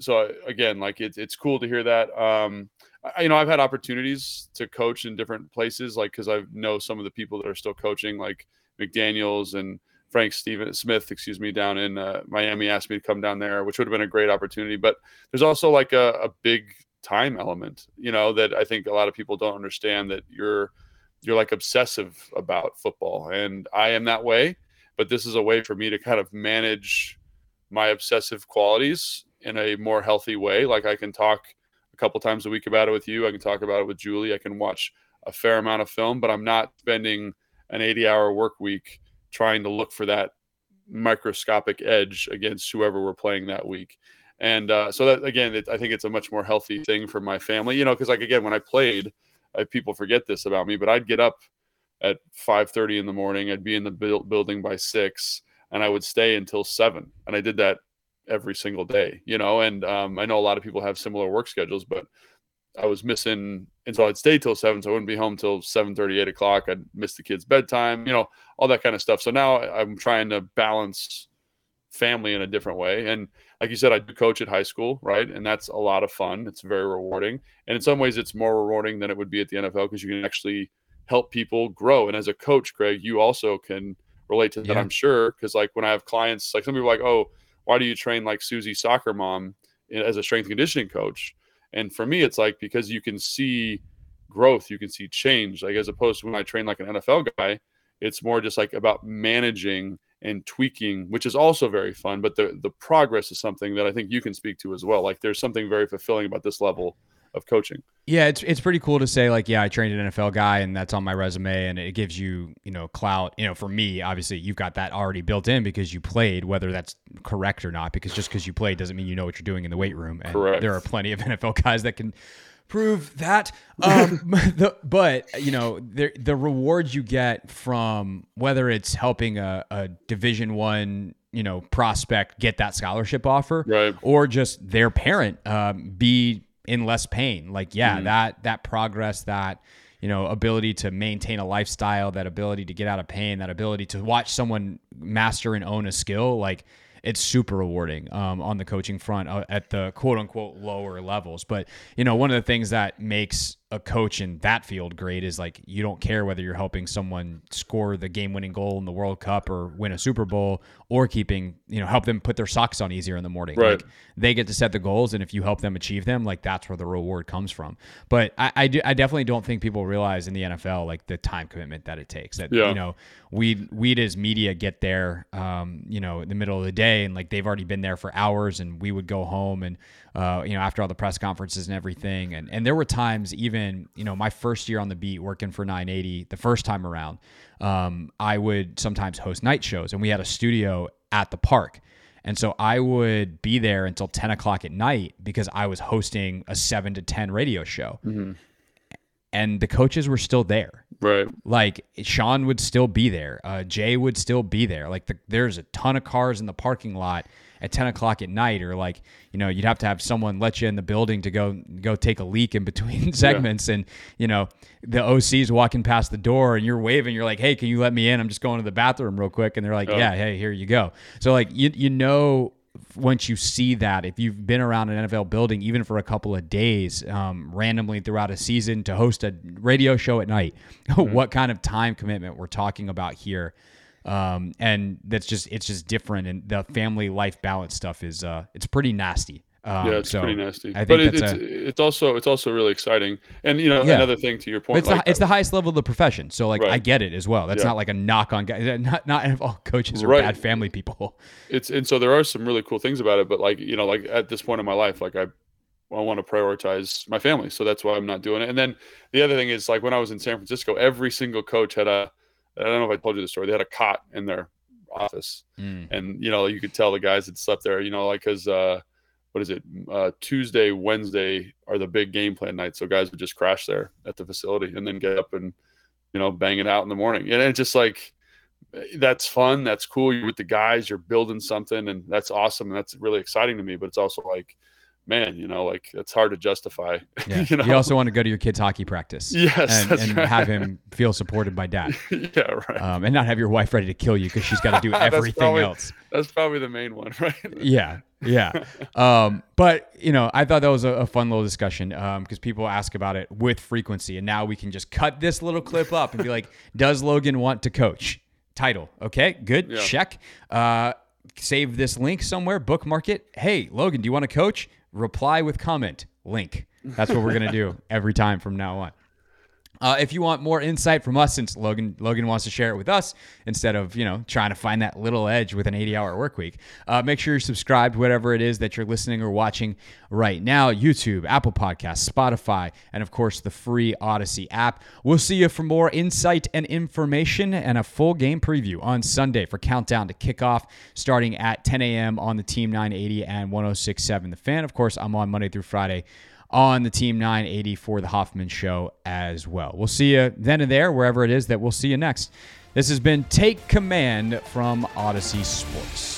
so again, like it's it's cool to hear that. Um I, you know, I've had opportunities to coach in different places, like because I know some of the people that are still coaching, like McDaniel's and Frank Steven Smith, excuse me, down in uh, Miami asked me to come down there, which would have been a great opportunity. But there's also like a, a big time element, you know, that I think a lot of people don't understand that you're you're like obsessive about football, and I am that way. But this is a way for me to kind of manage my obsessive qualities in a more healthy way. Like I can talk a couple times a week about it with you. I can talk about it with Julie. I can watch a fair amount of film, but I'm not spending an 80 hour work week trying to look for that microscopic edge against whoever we're playing that week. And uh, so that again, it, I think it's a much more healthy thing for my family, you know, because like again, when I played, I, people forget this about me, but I'd get up at 5:30 in the morning. I'd be in the building by six, and I would stay until seven. And I did that every single day, you know. And um, I know a lot of people have similar work schedules, but I was missing, and so I'd stay till seven, so I wouldn't be home till 7 30, 8 o'clock. I'd miss the kids' bedtime, you know, all that kind of stuff. So now I'm trying to balance family in a different way. And like you said, I do coach at high school, right? And that's a lot of fun. It's very rewarding. And in some ways, it's more rewarding than it would be at the NFL because you can actually help people grow. And as a coach, Craig, you also can relate to that, yeah. I'm sure. Because like when I have clients, like some people are like, oh, why do you train like Susie soccer mom as a strength conditioning coach? And for me, it's like because you can see growth, you can see change. Like as opposed to when I train like an NFL guy, it's more just like about managing and tweaking, which is also very fun. But the the progress is something that I think you can speak to as well. Like there's something very fulfilling about this level of coaching. Yeah, it's it's pretty cool to say like, yeah, I trained an NFL guy and that's on my resume and it gives you, you know, clout. You know, for me, obviously you've got that already built in because you played, whether that's correct or not, because just because you played doesn't mean you know what you're doing in the weight room. And correct. there are plenty of NFL guys that can prove that. Um, the, but you know, the the rewards you get from whether it's helping a, a Division One you know prospect get that scholarship offer, right. or just their parent um, be in less pain. Like, yeah, mm-hmm. that that progress, that you know, ability to maintain a lifestyle, that ability to get out of pain, that ability to watch someone master and own a skill, like it's super rewarding um, on the coaching front uh, at the quote unquote lower levels. But you know, one of the things that makes a coach in that field great is like you don't care whether you're helping someone score the game winning goal in the World Cup or win a Super Bowl or keeping, you know, help them put their socks on easier in the morning. Right. Like they get to set the goals and if you help them achieve them, like that's where the reward comes from. But I I, do, I definitely don't think people realize in the NFL like the time commitment that it takes. That yeah. you know, we we as media get there um, you know, in the middle of the day and like they've already been there for hours and we would go home and uh, you know, after all the press conferences and everything. And and there were times even, you know, my first year on the beat working for 980, the first time around, um, I would sometimes host night shows, and we had a studio at the park. And so I would be there until 10 o'clock at night because I was hosting a 7 to 10 radio show. Mm-hmm. And the coaches were still there. Right. Like Sean would still be there. Uh, Jay would still be there. Like the, there's a ton of cars in the parking lot at 10 o'clock at night or like you know you'd have to have someone let you in the building to go go take a leak in between segments yeah. and you know the OC's walking past the door and you're waving you're like hey can you let me in I'm just going to the bathroom real quick and they're like oh. yeah hey here you go so like you you know once you see that, if you've been around an NFL building even for a couple of days, um, randomly throughout a season to host a radio show at night, mm-hmm. what kind of time commitment we're talking about here um, and that's just it's just different. And the family life balance stuff is uh, it's pretty nasty. Um, yeah, it's so pretty nasty. but it, it's a, it's also it's also really exciting. And you know, yeah. another thing to your point, it's, like, the, it's the highest level of the profession. So like right. I get it as well. That's yeah. not like a knock on guys. Not not all coaches are right. bad family people. It's and so there are some really cool things about it. But like you know, like at this point in my life, like I I want to prioritize my family. So that's why I'm not doing it. And then the other thing is like when I was in San Francisco, every single coach had a I don't know if I told you the story. They had a cot in their office, Mm. and you know you could tell the guys had slept there. You know, like because uh, what is it? Uh, Tuesday, Wednesday are the big game plan nights, so guys would just crash there at the facility and then get up and you know bang it out in the morning. And it's just like that's fun, that's cool. You're with the guys, you're building something, and that's awesome. And that's really exciting to me. But it's also like man, you know, like it's hard to justify. Yeah. you know, You also want to go to your kid's hockey practice. Yes, And, and right. have him feel supported by dad. yeah, right. Um, and not have your wife ready to kill you because she's got to do everything probably- else. That's probably the main one, right? Yeah, yeah. Um, but you know, I thought that was a, a fun little discussion because people ask about it with frequency, and now we can just cut this little clip up and be like, "Does Logan want to coach?" Title. Okay, good. Yeah. Check. Uh, save this link somewhere. Bookmark it. Hey, Logan, do you want to coach? Reply with comment. Link. That's what we're gonna do every time from now on. Uh, if you want more insight from us, since Logan Logan wants to share it with us instead of you know trying to find that little edge with an 80-hour work week, uh, make sure you're subscribed whatever it is that you're listening or watching right now: YouTube, Apple Podcasts, Spotify, and of course the free Audacy app. We'll see you for more insight and information and a full game preview on Sunday for countdown to kickoff, starting at 10 a.m. on the Team 980 and 106.7 The Fan. Of course, I'm on Monday through Friday on the Team 980 for the Hoffman Show as well. We'll see you then and there, wherever it is that we'll see you next. This has been Take Command from Audacy Sports.